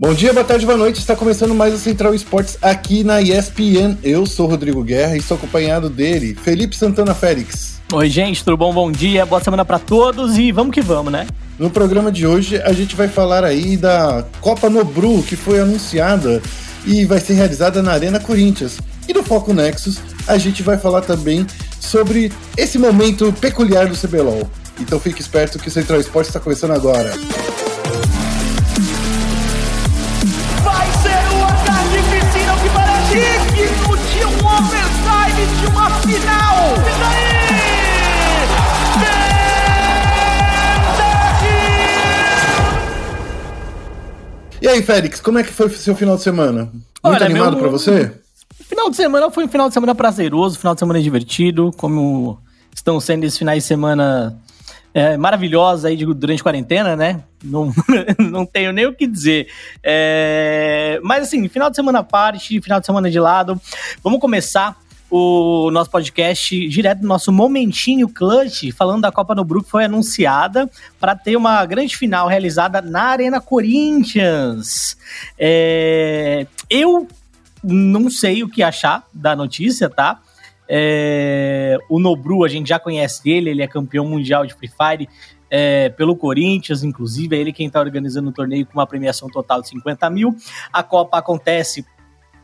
Bom dia, boa tarde, boa noite. Está começando mais o Central Esportes aqui na ESPN. Eu sou Rodrigo Guerra e estou acompanhado dele, Felipe Santana Félix. Oi, gente, tudo bom? Bom dia, boa semana para todos e vamos que vamos, né? No programa de hoje a gente vai falar aí da Copa Nobru que foi anunciada e vai ser realizada na Arena Corinthians. E no Foco Nexus a gente vai falar também sobre esse momento peculiar do CBLOL. Então fique esperto que o Central Esportes está começando agora. digno E aí, Félix, como é que foi o seu final de semana? Muito Olha, animado meu... para você? Final de semana foi um final de semana prazeroso, final de semana divertido, como estão sendo esses finais de semana é, maravilhosa aí durante a quarentena, né? Não, não tenho nem o que dizer. É, mas assim, final de semana à parte, final de semana de lado. Vamos começar o nosso podcast direto do nosso momentinho clutch, falando da Copa no Brook, foi anunciada para ter uma grande final realizada na Arena Corinthians. É, eu não sei o que achar da notícia, tá? É, o Nobru, a gente já conhece ele, ele é campeão mundial de Free Fire é, pelo Corinthians, inclusive, é ele quem está organizando o torneio com uma premiação total de 50 mil. A Copa acontece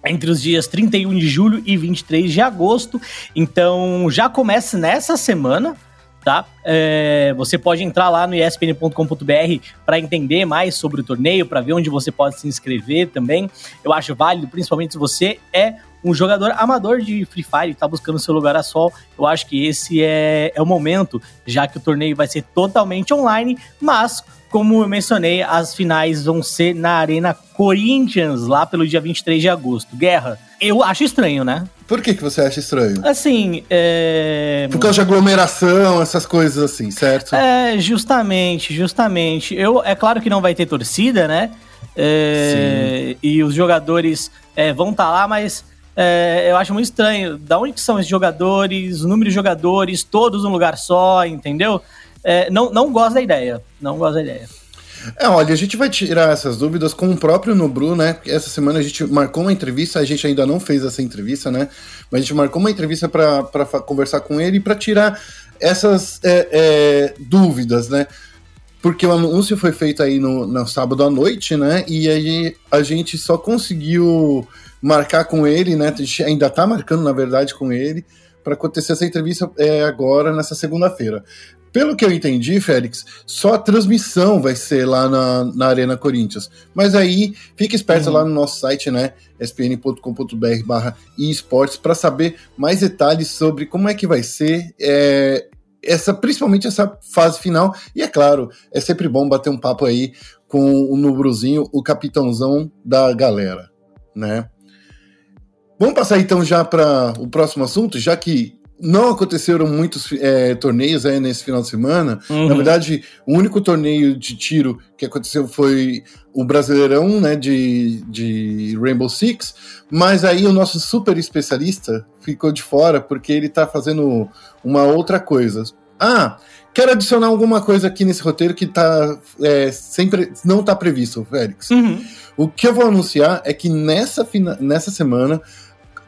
entre os dias 31 de julho e 23 de agosto, então já começa nessa semana, tá? É, você pode entrar lá no espn.com.br para entender mais sobre o torneio, para ver onde você pode se inscrever também. Eu acho válido, principalmente se você é um jogador amador de Free Fire, está buscando seu lugar a sol. Eu acho que esse é, é o momento, já que o torneio vai ser totalmente online, mas como eu mencionei, as finais vão ser na Arena Corinthians, lá pelo dia 23 de agosto. Guerra, eu acho estranho, né? Por que, que você acha estranho? Assim, é... Por causa de aglomeração, essas coisas assim, certo? É, justamente, justamente. Eu, é claro que não vai ter torcida, né? É, e os jogadores é, vão estar tá lá, mas é, eu acho muito estranho. Da onde são esses jogadores, o número de jogadores, todos num lugar só, entendeu? É, não, não gosto da ideia. Não gosto da ideia. É, olha, a gente vai tirar essas dúvidas com o próprio Nobru, né? Essa semana a gente marcou uma entrevista, a gente ainda não fez essa entrevista, né? Mas a gente marcou uma entrevista para conversar com ele e para tirar essas é, é, dúvidas, né? Porque o anúncio foi feito aí no, no sábado à noite, né? E aí a gente só conseguiu marcar com ele, né? A gente ainda tá marcando, na verdade, com ele para acontecer essa entrevista é, agora, nessa segunda-feira. Pelo que eu entendi, Félix, só a transmissão vai ser lá na, na Arena Corinthians. Mas aí, fique esperto uhum. lá no nosso site, né? spn.com.br barra esportes para saber mais detalhes sobre como é que vai ser é, essa, principalmente essa fase final. E é claro, é sempre bom bater um papo aí com o Nubruzinho, o capitãozão da galera, né? Vamos passar então já para o próximo assunto, já que não aconteceram muitos é, torneios aí nesse final de semana. Uhum. Na verdade, o único torneio de tiro que aconteceu foi o Brasileirão, né, de, de Rainbow Six. Mas aí o nosso super especialista ficou de fora porque ele tá fazendo uma outra coisa. Ah, quero adicionar alguma coisa aqui nesse roteiro que tá é, sempre não tá previsto, Félix. Uhum. O que eu vou anunciar é que nessa, nessa semana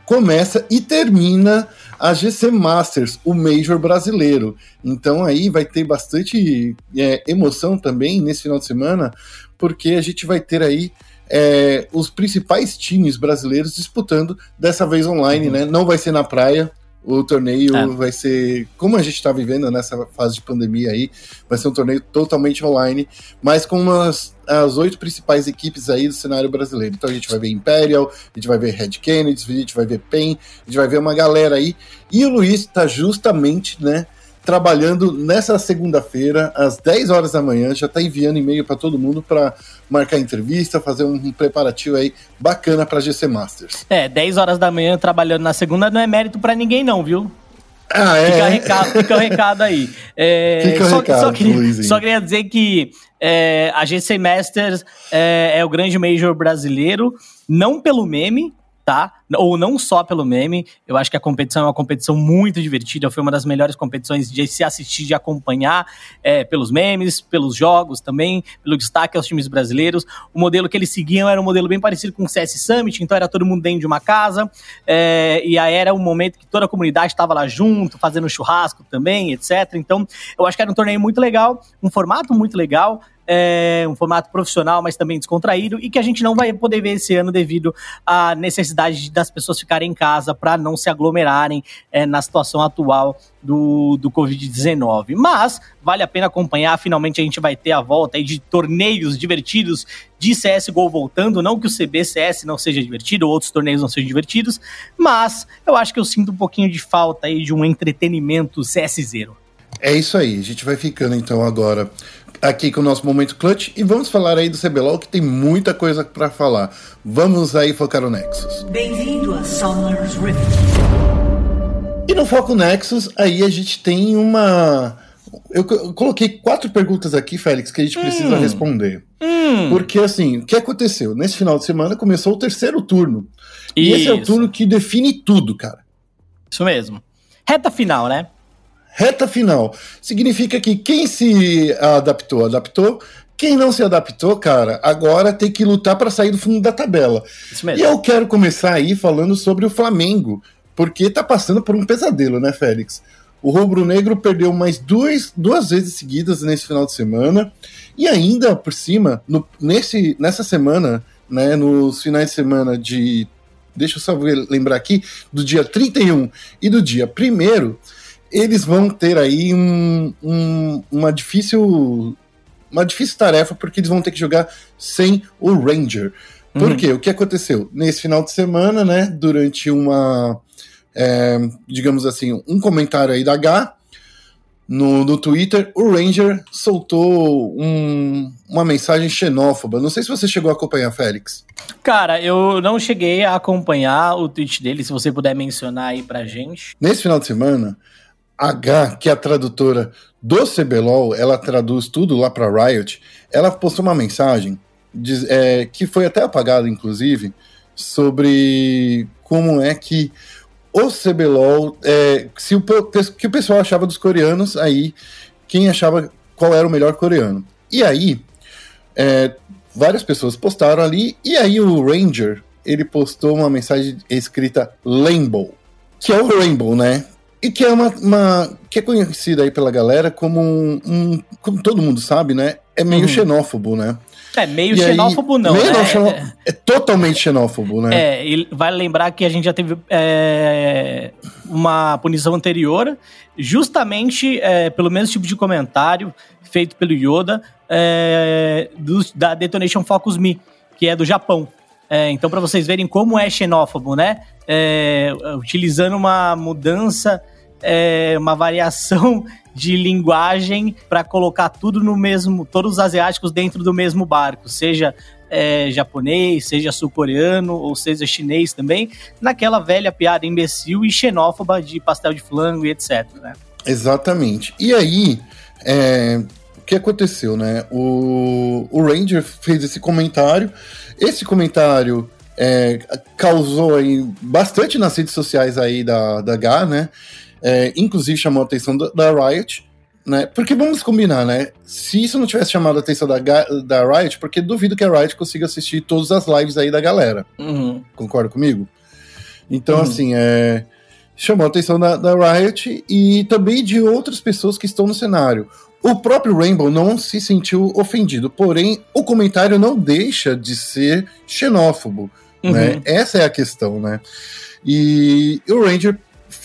começa e termina a GC Masters, o Major brasileiro. Então aí vai ter bastante é, emoção também nesse final de semana, porque a gente vai ter aí é, os principais times brasileiros disputando, dessa vez online, uhum. né? Não vai ser na praia, o torneio é. vai ser, como a gente está vivendo nessa fase de pandemia aí, vai ser um torneio totalmente online, mas com umas, as oito principais equipes aí do cenário brasileiro. Então a gente vai ver Imperial, a gente vai ver Red Kennedy, a gente vai ver PEN, a gente vai ver uma galera aí. E o Luiz está justamente, né, trabalhando nessa segunda-feira, às 10 horas da manhã, já está enviando e-mail para todo mundo para marcar entrevista, fazer um preparativo aí bacana para GC Masters. É, 10 horas da manhã trabalhando na segunda não é mérito para ninguém não, viu? Ah, é? Fica, o recado, fica o recado aí. É, fica o só, recado, só, queria, só queria dizer que é, a GC Masters é, é o grande major brasileiro, não pelo meme, tá? Ou não só pelo meme. Eu acho que a competição é uma competição muito divertida, foi uma das melhores competições de se assistir, de acompanhar é, pelos memes, pelos jogos também, pelo destaque aos times brasileiros. O modelo que eles seguiam era um modelo bem parecido com o CS Summit, então era todo mundo dentro de uma casa, é, e aí era um momento que toda a comunidade estava lá junto, fazendo churrasco também, etc. Então, eu acho que era um torneio muito legal, um formato muito legal é, um formato profissional, mas também descontraído, e que a gente não vai poder ver esse ano devido à necessidade das pessoas ficarem em casa para não se aglomerarem é, na situação atual do, do Covid-19. Mas vale a pena acompanhar, finalmente a gente vai ter a volta de torneios divertidos de CSGO voltando, não que o CBCS não seja divertido, ou outros torneios não sejam divertidos, mas eu acho que eu sinto um pouquinho de falta aí de um entretenimento CS0. É isso aí, a gente vai ficando então agora aqui com o nosso momento clutch e vamos falar aí do CBLOL que tem muita coisa para falar. Vamos aí focar no Nexus. Bem-vindo a Summer's Rift. E no Foco Nexus, aí a gente tem uma. Eu, coloquei quatro perguntas aqui, Félix, que a gente precisa hum. responder. Hum. Porque, assim, o que aconteceu? Nesse final de semana começou o terceiro turno. Isso. E esse é o turno que define tudo, cara. Isso mesmo. Reta final, né? Reta final. Significa que quem se adaptou, adaptou. Quem não se adaptou, cara, agora tem que lutar para sair do fundo da tabela. E eu quero começar aí falando sobre o Flamengo, porque tá passando por um pesadelo, né, Félix? O Rubro Negro perdeu mais duas, duas vezes seguidas nesse final de semana. E ainda por cima, no, nesse, nessa semana, né, nos finais de semana de. Deixa eu só lembrar aqui, do dia 31 e do dia 1 eles vão ter aí um, um, uma difícil uma difícil tarefa porque eles vão ter que jogar sem o Ranger. Por uhum. quê? O que aconteceu? Nesse final de semana, né, durante uma, é, digamos assim, um comentário aí da H no, no Twitter, o Ranger soltou um, uma mensagem xenófoba. Não sei se você chegou a acompanhar, Félix. Cara, eu não cheguei a acompanhar o tweet dele, se você puder mencionar aí pra gente. Nesse final de semana, H, que é a tradutora do CBLOL, ela traduz tudo lá para Riot, ela postou uma mensagem diz, é, que foi até apagada, inclusive, sobre como é que o CBLOL, é, se o que o pessoal achava dos coreanos, aí quem achava qual era o melhor coreano. E aí, é, várias pessoas postaram ali, e aí o Ranger, ele postou uma mensagem escrita Rainbow, que é o Rainbow, né? E que é uma, uma, que é conhecida aí pela galera como um, um como todo mundo sabe, né? É meio uhum. xenófobo, né? É, meio e xenófobo aí, não, meio né? Não, é, é, totalmente xenófobo, né? É, e vale lembrar que a gente já teve é, uma punição anterior, justamente é, pelo mesmo tipo de comentário feito pelo Yoda é, do, da Detonation Focus Me, que é do Japão. É, então, para vocês verem como é xenófobo, né? É, utilizando uma mudança, é, uma variação de linguagem para colocar tudo no mesmo, todos os asiáticos dentro do mesmo barco, seja é, japonês, seja sul-coreano ou seja chinês também, naquela velha piada imbecil e xenófoba de pastel de flango e etc. Né? Exatamente. E aí, é, o que aconteceu, né? O, o Ranger fez esse comentário esse comentário é, causou aí bastante nas redes sociais aí da, da H, né? É, inclusive chamou a atenção da, da, Riot, né? Porque vamos combinar, né? Se isso não tivesse chamado a atenção da, da Riot, porque duvido que a Riot consiga assistir todas as lives aí da galera. Uhum. Concorda comigo? Então, uhum. assim, é, chamou a atenção da, da Riot e também de outras pessoas que estão no cenário. O próprio Rainbow não se sentiu ofendido, porém o comentário não deixa de ser xenófobo, uhum. né? Essa é a questão, né? E o Ranger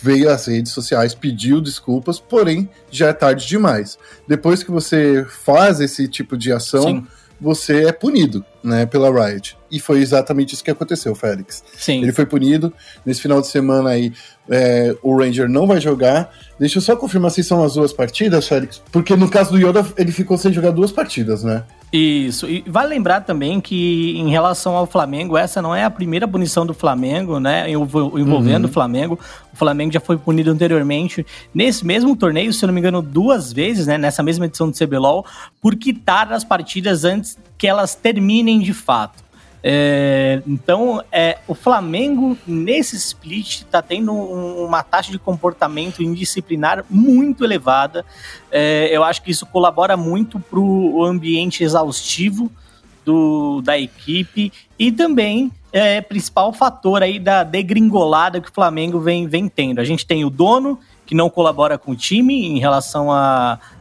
veio às redes sociais, pediu desculpas, porém já é tarde demais. Depois que você faz esse tipo de ação, Sim. você é punido, né, pela Riot. E foi exatamente isso que aconteceu, Félix. Sim. Ele foi punido. Nesse final de semana aí, é, o Ranger não vai jogar. Deixa eu só confirmar se são as duas partidas, Félix. Porque no caso do Yoda, ele ficou sem jogar duas partidas, né? Isso. E vale lembrar também que, em relação ao Flamengo, essa não é a primeira punição do Flamengo, né? Envolvendo uhum. o Flamengo. O Flamengo já foi punido anteriormente nesse mesmo torneio, se eu não me engano, duas vezes, né? Nessa mesma edição do CBLOL, por quitar as partidas antes que elas terminem de fato. É, então, é, o Flamengo, nesse split, está tendo um, uma taxa de comportamento indisciplinar muito elevada. É, eu acho que isso colabora muito para o ambiente exaustivo do, da equipe e também é principal fator aí da degringolada que o Flamengo vem, vem tendo. A gente tem o dono, que não colabora com o time em relação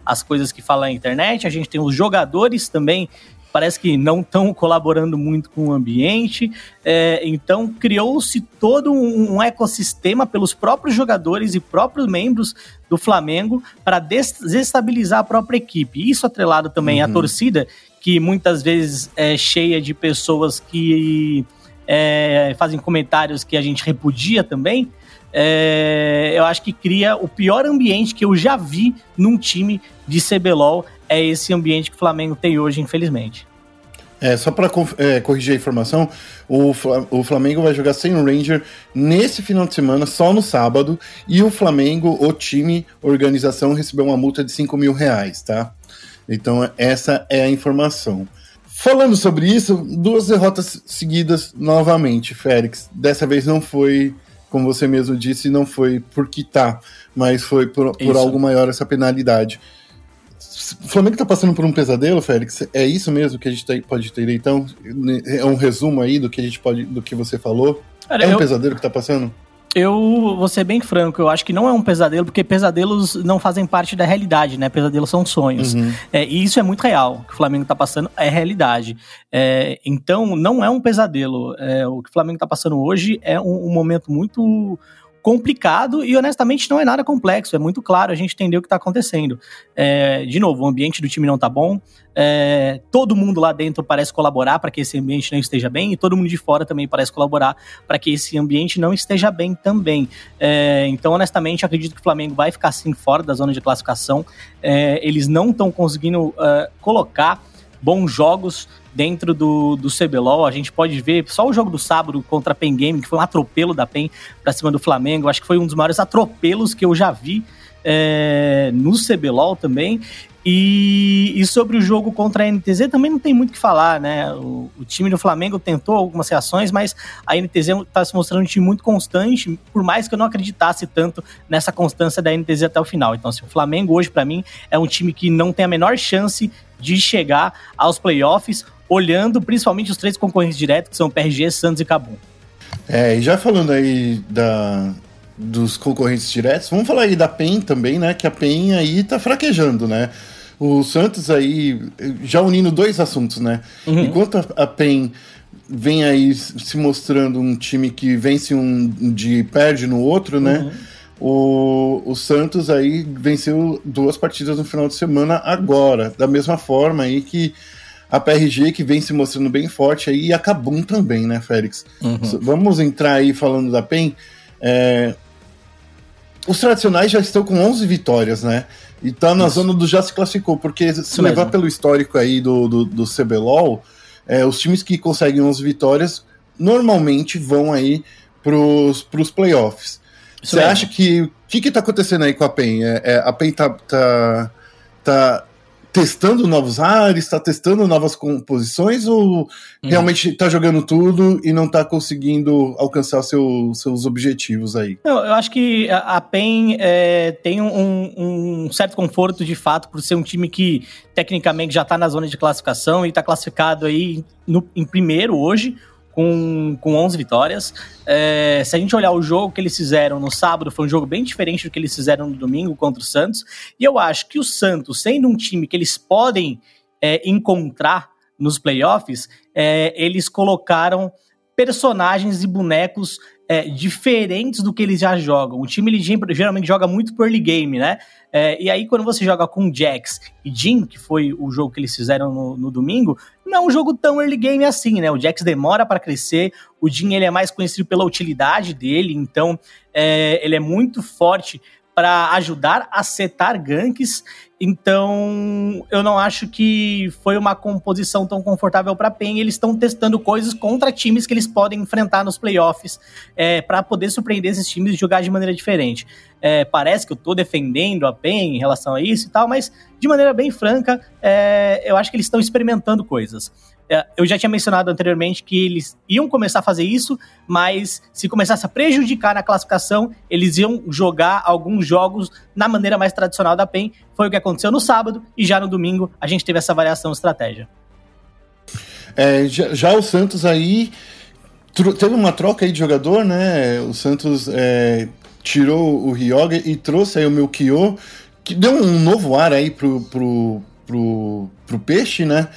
às coisas que fala na internet, a gente tem os jogadores também parece que não estão colaborando muito com o ambiente. É, então, criou-se todo um, um, ecossistema pelos próprios jogadores e próprios membros do Flamengo para desestabilizar a própria equipe. Isso atrelado também uhum. à torcida, que muitas vezes é cheia de pessoas que é, fazem comentários que a gente repudia também, é, eu acho que cria o pior ambiente que eu já vi num time de CBLOL. É esse ambiente que o Flamengo tem hoje, infelizmente. É, só para é, corrigir a informação, o, o Flamengo vai jogar sem o Ranger nesse final de semana, só no sábado, e o Flamengo, o time, organização, recebeu uma multa de 5 mil reais, tá? Então, essa é a informação. Falando sobre isso, duas derrotas seguidas novamente, Félix. Dessa vez não foi, como você mesmo disse, não foi por quitar, mas foi por, por algo maior essa penalidade. O Flamengo tá passando por um pesadelo, Félix. É isso mesmo que a gente pode ter, então? É um resumo aí do que a gente pode, do que você falou? Cara, é um eu... pesadelo que tá passando? Eu vou ser bem franco, eu acho que não é um pesadelo, porque pesadelos não fazem parte da realidade, né? Pesadelos são sonhos. Uhum. É, e isso é muito real. O que o Flamengo tá passando é realidade. É, então, não é um pesadelo. É, o que o Flamengo tá passando hoje é um, um momento muito complicado e honestamente não é nada complexo, é muito claro, a gente entendeu o que está acontecendo. É, de novo, o ambiente do time não está bom, é, todo mundo lá dentro parece colaborar para que esse ambiente não esteja bem e todo mundo de fora também parece colaborar para que esse ambiente não esteja bem também. É, então, honestamente, acredito que o Flamengo vai ficar assim fora da zona de classificação. É, eles não estão conseguindo uh, colocar bons jogos dentro do, do CBLOL. A gente pode ver só o jogo do sábado contra a PEN Game, que foi um atropelo da PEN para cima do Flamengo. Acho que foi um dos maiores atropelos que eu já vi é, no CBLOL também. E, e, sobre o jogo contra a NTZ também não tem muito o que falar, né? O, o, time do Flamengo tentou algumas reações, mas a NTZ está se mostrando um time muito constante, por mais que eu não acreditasse tanto nessa constância da NTZ até o final. Então, assim, o Flamengo hoje, para mim, é um time que não tem a menor chance de chegar aos playoffs, olhando principalmente os três concorrentes diretos, que são PRG, Santos e Cabum. É, e já falando aí da, dos concorrentes diretos, vamos falar aí da PEN também, né? Que a PEN aí tá fraquejando, né? O Santos aí, já unindo dois assuntos, né? Uhum. Enquanto a, PEN vem aí se mostrando um time que vence um de perde no outro, né? Uhum. O, o Santos aí venceu duas partidas no final de semana agora, da mesma forma aí que a PRG que vem se mostrando bem forte aí e a Kabum também, né, Félix? Uhum. Vamos entrar aí falando da PEN. É, os tradicionais já estão com 11 vitórias, né? E tá na Isso. zona do já se classificou, porque se Isso levar mesmo. pelo histórico aí do, do, do CBLOL, é, os times que conseguem 11 vitórias normalmente vão aí pros, pros playoffs. Você acha que. O que, que tá acontecendo aí com a PEN? É, é, a PEN tá, tá, tá testando novos ares, está testando novas composições ou uhum. realmente está jogando tudo e não está conseguindo alcançar seu, seus objetivos aí? Não, eu acho que a, PEN é, tem um, um, certo conforto de fato por ser um time que tecnicamente já está na zona de classificação e está classificado aí no, em primeiro hoje com, com 11 vitórias. É, se a gente olhar o jogo que eles fizeram no sábado, foi um jogo bem diferente do que eles fizeram no domingo contra o Santos. E eu acho que o Santos, sendo um time que eles podem é, encontrar nos playoffs, é, eles colocaram personagens e bonecos é, diferentes do que eles já jogam. O time ele geralmente joga muito por early game, né? É, e aí, quando você joga com Jax e Jin, que foi o jogo que eles fizeram no, no domingo, não é um jogo tão early game assim, né? O Jax demora para crescer, o Jin ele é mais conhecido pela utilidade dele, então é, ele é muito forte para ajudar a setar ganks. Então, eu não acho que foi uma composição tão confortável para PEN. Eles estão testando coisas contra times que eles podem enfrentar nos playoffs é, para poder surpreender esses times e jogar de maneira diferente. É, parece que eu estou defendendo a PEN em relação a isso e tal, mas de maneira bem franca, é, eu acho que eles estão experimentando coisas. É, eu já tinha mencionado anteriormente que eles iam começar a fazer isso, mas se começasse a prejudicar na classificação, eles iam jogar alguns jogos na maneira mais tradicional da PEN. Foi o que aconteceu no sábado e já no domingo a gente teve essa variação estratégia. É, já, já, o Santos aí teve uma troca aí de jogador, né? O Santos é, tirou o Ryoga e trouxe aí o Melchior, que deu um novo ar aí pro, pro, pro, pro Peixe, né?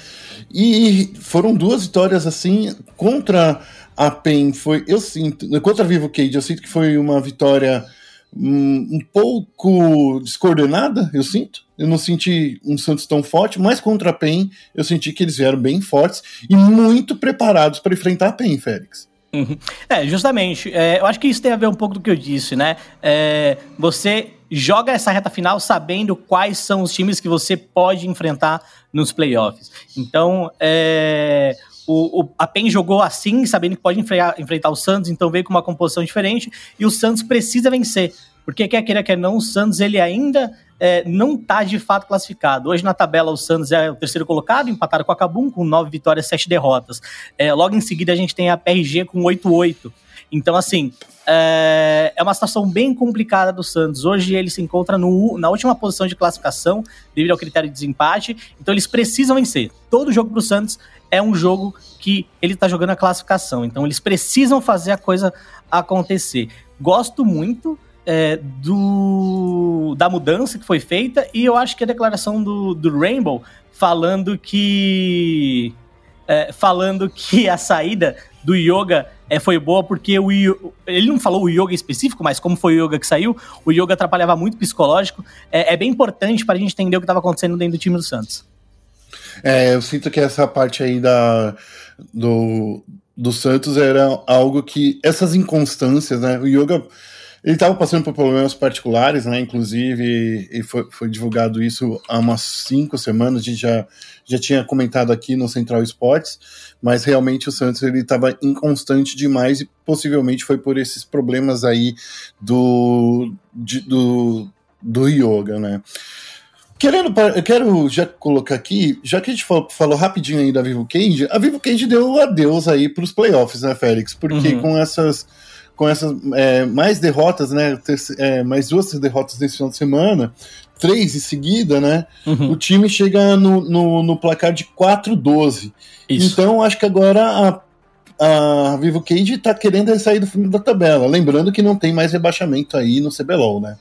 E foram duas vitórias assim contra a PEN. Foi, eu sinto, contra a Vivo Cage, eu sinto que foi uma vitória um, um pouco descoordenada, eu sinto. Eu não senti um Santos tão forte, mas contra a PEN eu senti que eles vieram bem fortes e muito preparados para enfrentar a PEN, Félix. Uhum. É, justamente. É, eu acho que isso tem a ver um pouco do que eu disse, né? É, você joga essa reta final sabendo quais são os times que você pode enfrentar nos playoffs. Então, é, o, o, a PEN jogou assim, sabendo que pode enfrentar, o Santos, então veio com uma composição diferente, e o Santos precisa vencer. Porque quer queira, quer não, o Santos ele ainda é, não está de fato classificado. Hoje na tabela o Santos é o terceiro colocado, empatado com a Cabum, com nove vitórias, sete derrotas. É, logo em seguida a gente tem a PRG com 8-8. Então, assim, é, é, uma situação bem complicada do Santos. Hoje ele se encontra no, na última posição de classificação, devido ao critério de desempate. Então eles precisam vencer. Todo jogo para o Santos é um jogo que ele está jogando a classificação. Então eles precisam fazer a coisa acontecer. Gosto muito é, do, da mudança que foi feita e eu acho que a declaração do, do Rainbow falando que é, falando que a saída do yoga é, foi boa porque o ele não falou o yoga específico, mas como foi o yoga que saiu, o yoga atrapalhava muito o psicológico. É, é bem importante para a gente entender o que estava acontecendo dentro do time do Santos. É, eu sinto que essa parte aí da, do, do Santos era algo que essas inconstâncias, né? O yoga ele estava passando por problemas particulares, né? Inclusive, e foi, foi, divulgado isso há umas cinco semanas. A gente já, já tinha comentado aqui no Central Esportes, mas realmente o Santos ele estava inconstante demais e possivelmente foi por esses problemas aí do, de, do, do yoga, né? Querendo, eu quero já colocar aqui, já que a gente falou, falou rapidinho aí da Vivo Cage, a Vivo Cage deu adeus aí para os playoffs, né, Félix? Porque uhum. com essas com essas é, mais derrotas, né? É, mais duas derrotas nesse final de semana, três em seguida, né? Uhum. O time chega no, no, no placar de 4-12. Então, acho que agora a, a Vivo Cage tá querendo sair do fundo da tabela. Lembrando que não tem mais rebaixamento aí no CBLOL, né?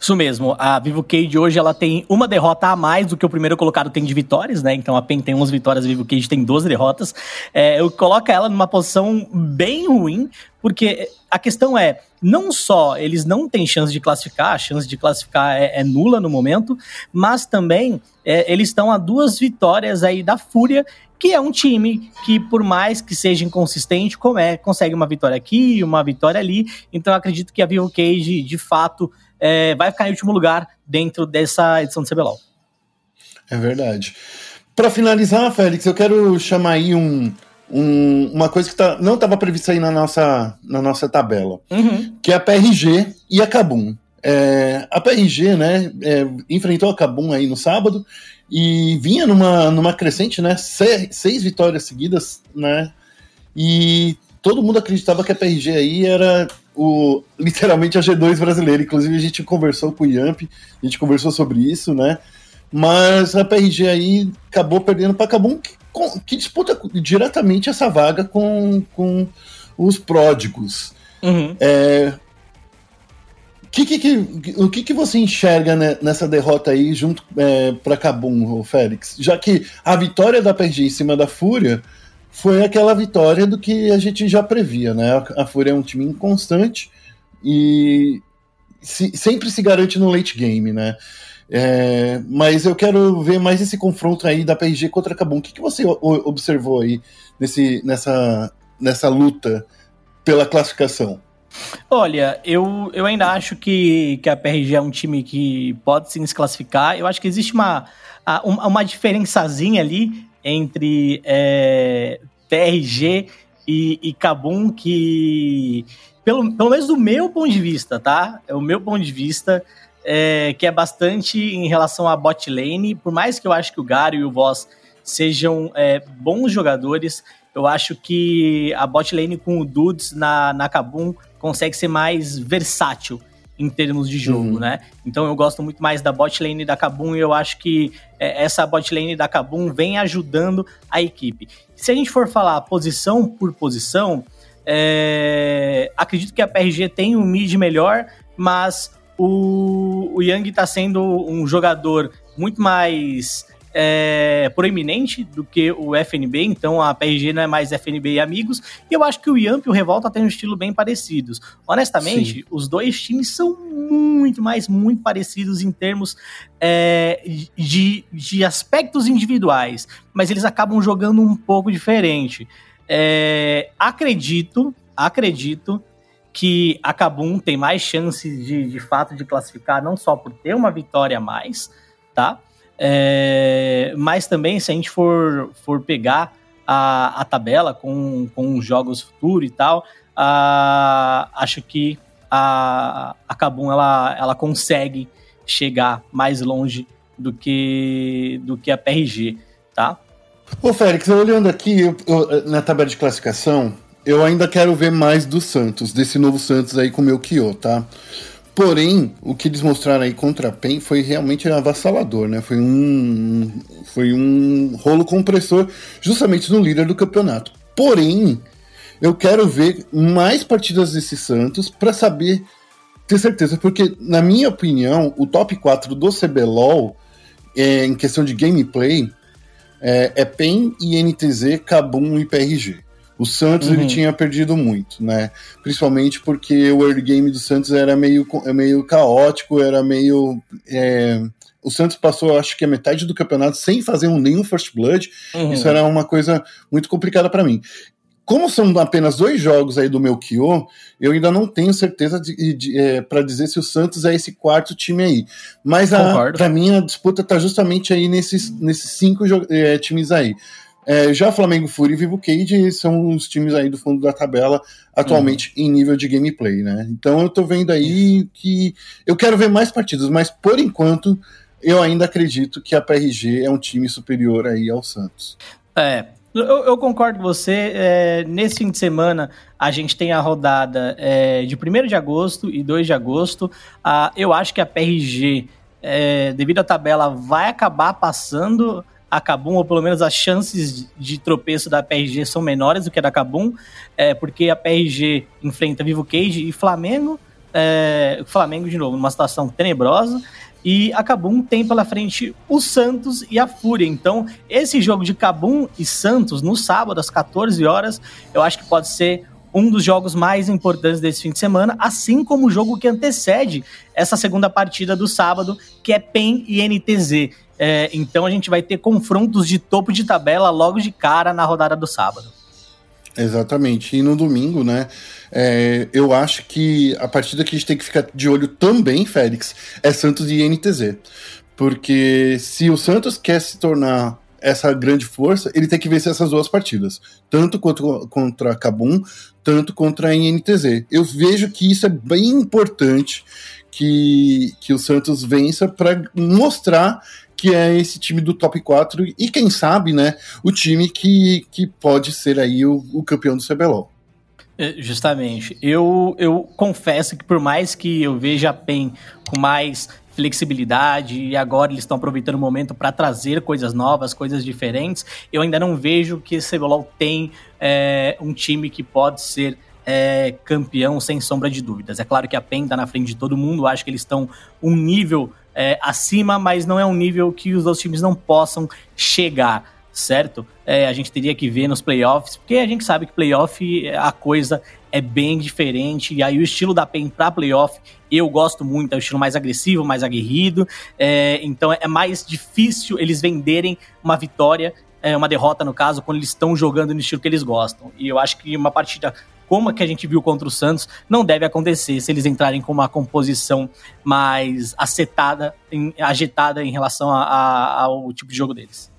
Isso mesmo. A Vivo Cage hoje ela tem uma derrota a mais do que o primeiro colocado tem de vitórias, né? Então a PEN tem 11 vitórias, a Vivo Cage tem 12 derrotas. É, eu coloco ela numa posição bem ruim, porque a questão é, não só eles não têm chance de classificar, a chance de classificar é, é nula no momento, mas também é, eles estão a duas vitórias aí da Fúria, que é um time que, por mais que seja inconsistente, como é, consegue uma vitória aqui, uma vitória ali. Então acredito que a Vivo Cage, de fato, é, vai ficar em último lugar dentro dessa edição do CBLOL. É verdade. Para finalizar, Félix, eu quero chamar aí um, um, uma coisa que tá, não estava prevista aí na nossa, na nossa tabela, uhum. que é a PRG e a Kabum. É, a PRG, né, é, enfrentou a Kabum aí no sábado e vinha numa, numa crescente, né, seis, seis vitórias seguidas, né, e todo mundo acreditava que a PRG aí era o, literalmente a G2 brasileira. Inclusive, a gente conversou com o Yamp, a gente conversou sobre isso, né? Mas a PRG aí acabou perdendo para Cabum, que, que, disputa diretamente essa vaga com, com os pródigos. Uhum. É, que, que, que, o que, que você enxerga nessa derrota aí junto é, para Cabum, Félix? Já que a vitória da PRG em cima da Fúria foi aquela vitória do que a gente já previa, né? A Fúria é um time inconstante e se, sempre se garante no late game, né? É, mas eu quero ver mais esse confronto aí da PRG contra a Kabum. O que, que você observou aí nesse, nessa, nessa luta pela classificação? Olha, eu, eu ainda acho que, que a PRG é um time que pode sim se classificar. Eu acho que existe uma, uma, diferençazinha ali entre é, TRG e, e Kabum que, pelo, pelo menos do meu ponto de vista, tá? É o meu ponto de vista, é, que é bastante em relação à bot lane, por mais que eu acho que o Garo e o Voss sejam é, bons jogadores. Eu acho que a bot lane com o Dudes na, na Kabum consegue ser mais versátil em termos de jogo, uhum. né? Então eu gosto muito mais da bot lane da Kabum e eu acho que é, essa bot lane da Kabum vem ajudando a equipe. Se a gente for falar posição por posição, é, acredito que a PRG tem um mid melhor, mas o, o Yang está sendo um jogador muito mais é, proeminente do que o FNB, então a PRG não é mais FNB e amigos, e eu acho que o Yamp e o Revolta têm um estilo bem parecidos. Honestamente, Sim. os dois times são muito, mais muito parecidos em termos é, de, de aspectos individuais, mas eles acabam jogando um pouco diferente. É, acredito, acredito que a Kabum tem mais chances de, de fato de classificar, não só por ter uma vitória a mais, tá? É, mas também, se a gente for, for pegar a, a tabela com, com jogos futuros e tal, a, acho que a, a Kabum ela, ela consegue chegar mais longe do que, do que a PRG, tá? Ô, Félix, olhando aqui eu, eu, na tabela de classificação, eu ainda quero ver mais do Santos, desse novo Santos aí com o meu Kyo, tá? Porém, o que eles mostraram aí contra a PEN foi realmente avassalador, né? Foi um, foi um rolo compressor justamente no líder do campeonato. Porém, eu quero ver mais partidas desse Santos para saber, ter certeza, porque, na minha opinião, o top 4 do CBLOL, é, em questão de gameplay, é, é PEN, INTZ, Kabum e PRG. O Santos uhum. ele tinha perdido muito, né? Principalmente porque o early game do Santos era meio, meio caótico, era meio. É... O Santos passou, acho que a metade do campeonato sem fazer um, nenhum First Blood. Uhum. Isso era uma coisa muito complicada para mim. Como são apenas dois jogos aí do meu Kyo, eu ainda não tenho certeza de, de é, para dizer se o Santos é esse quarto time aí. Mas para mim a disputa tá justamente aí nesses, nesses cinco é, times aí. É, já Flamengo Fúria e Vivo Cage são os times aí do fundo da tabela atualmente uhum. em nível de gameplay, né? Então eu tô vendo aí que eu quero ver mais partidas, mas por enquanto eu ainda acredito que a PRG é um time superior aí ao Santos. É, eu, eu, concordo com você. É, nesse fim de semana, a gente tem a rodada é, de 1 de agosto e 2 de agosto. Ah, eu acho que a PRG, é, devido à tabela, vai acabar passando a Kabum, ou pelo menos as chances de tropeço da PRG são menores do que a da Kabum, é, porque a PRG enfrenta Vivo Cage e Flamengo, é, Flamengo de novo, numa situação tenebrosa, e a Kabum tem pela frente o Santos e a Fúria. Então, esse jogo de Kabum e Santos no sábado às 14 horas, eu acho que pode ser um dos jogos mais importantes desse fim de semana, assim como o jogo que antecede essa segunda partida do sábado, que é PEN e NTZ. É, então a gente vai ter confrontos de topo de tabela logo de cara na rodada do sábado. Exatamente. E no domingo, né? É, eu acho que a partida que a gente tem que ficar de olho também, Félix, é Santos e NTZ. Porque se o Santos quer se tornar essa grande força, ele tem que vencer essas duas partidas. Tanto contra, contra Kabum, tanto contra a NTZ. Eu vejo que isso é bem importante que, que o Santos vença para mostrar que é esse time do top 4 e quem sabe, né, o time que, que pode ser aí o, o campeão do CBLOL. É, justamente. Eu, eu confesso que por mais que eu veja a PEN com mais flexibilidade e agora eles estão aproveitando o momento para trazer coisas novas, coisas diferentes, eu ainda não vejo que esse CBLOL tem é, um time que pode ser é, campeão sem sombra de dúvidas. É claro que a PEN está na frente de todo mundo, acho que eles estão um nível é, acima, mas não é um nível que os outros times não possam chegar, certo? É, a gente teria que ver nos playoffs, porque a gente sabe que playoff a coisa é bem diferente, e aí o estilo da PEN para playoff eu gosto muito, é o estilo mais agressivo, mais aguerrido, é, então é mais difícil eles venderem uma vitória é, uma derrota no caso, quando eles estão jogando no estilo que eles gostam. E eu acho que uma partida como a que a gente viu contra o Santos, não deve acontecer se eles entrarem com uma composição mais acetada, em, agitada em relação a, a, ao tipo de jogo deles.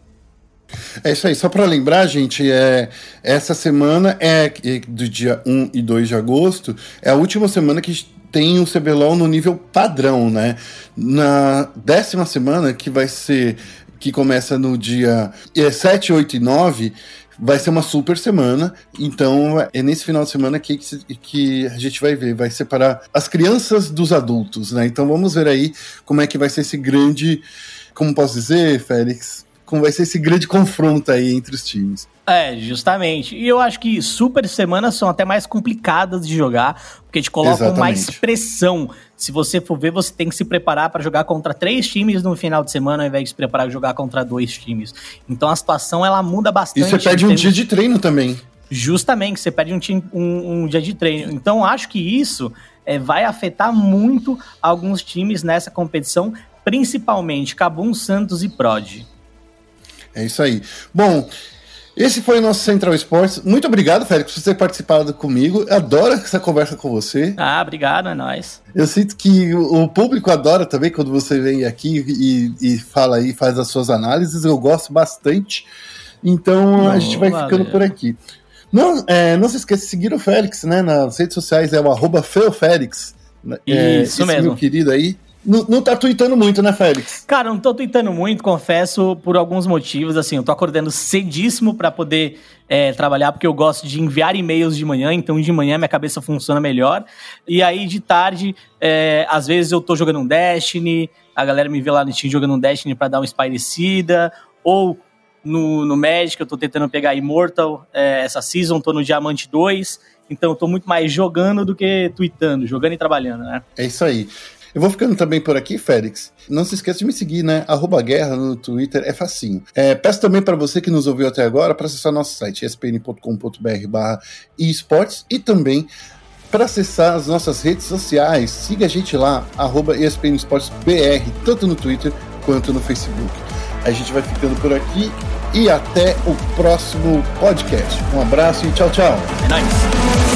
É isso aí, só para lembrar, gente, é, essa semana é do dia 1 e 2 de agosto, é a última semana que tem o CBLOL no nível padrão, né? Na décima semana, que vai ser que começa no dia 7, 8 e 9, vai ser uma super semana. Então é nesse final de semana que, que a gente vai ver, vai separar as crianças dos adultos, né? Então vamos ver aí como é que vai ser esse grande, como posso dizer, Félix, vai ser esse grande confronto aí entre os times. É, justamente. E eu acho que super semanas são até mais complicadas de jogar, porque te colocam Exatamente. mais pressão. Se você for ver, você tem que se preparar para jogar contra três times no final de semana, ao invés de se preparar para jogar contra dois times. Então a situação ela muda bastante. E você perde um dia de treino também. Justamente, você perde um, um, um dia de treino. Então acho que isso é, vai afetar muito alguns times nessa competição, principalmente Cabum, Santos e Prod. É isso aí. Bom, esse foi o nosso Central Sports. Muito obrigado, Félix, por ter participado comigo. Eu adoro essa conversa com você. Ah, obrigado, é nóis. Eu sinto que o público adora também quando você vem aqui e, e fala aí, faz as suas análises. Eu gosto bastante. Então Não, a gente vai valeu. ficando por aqui. Não, é, não se esqueça de seguir o Félix, né? Nas redes sociais é o arroba Feofélix. É, Isso mesmo. meu querido aí. Não, não tá tweetando muito, né, Félix? Cara, não tô tweetando muito, confesso, por alguns motivos. Assim, eu tô acordando cedíssimo para poder é, trabalhar, porque eu gosto de enviar e-mails de manhã, então de manhã minha cabeça funciona melhor. E aí, de tarde, é, às vezes eu tô jogando um Destiny, a galera me vê lá no Steam jogando um Destiny pra dar uma espairecida, ou no, no Magic, eu tô tentando pegar Immortal é, essa season, tô no Diamante 2. Então eu tô muito mais jogando do que tweetando, jogando e trabalhando, né? É isso aí. Eu vou ficando também por aqui, Félix. Não se esqueça de me seguir, né? Arroba guerra no Twitter, é facinho. É, peço também para você que nos ouviu até agora para acessar nosso site, espn.com.br barra esportes e também para acessar as nossas redes sociais. Siga a gente lá, arroba ESPN Esportes BR, tanto no Twitter quanto no Facebook. A gente vai ficando por aqui e até o próximo podcast. Um abraço e tchau, tchau. É nóis.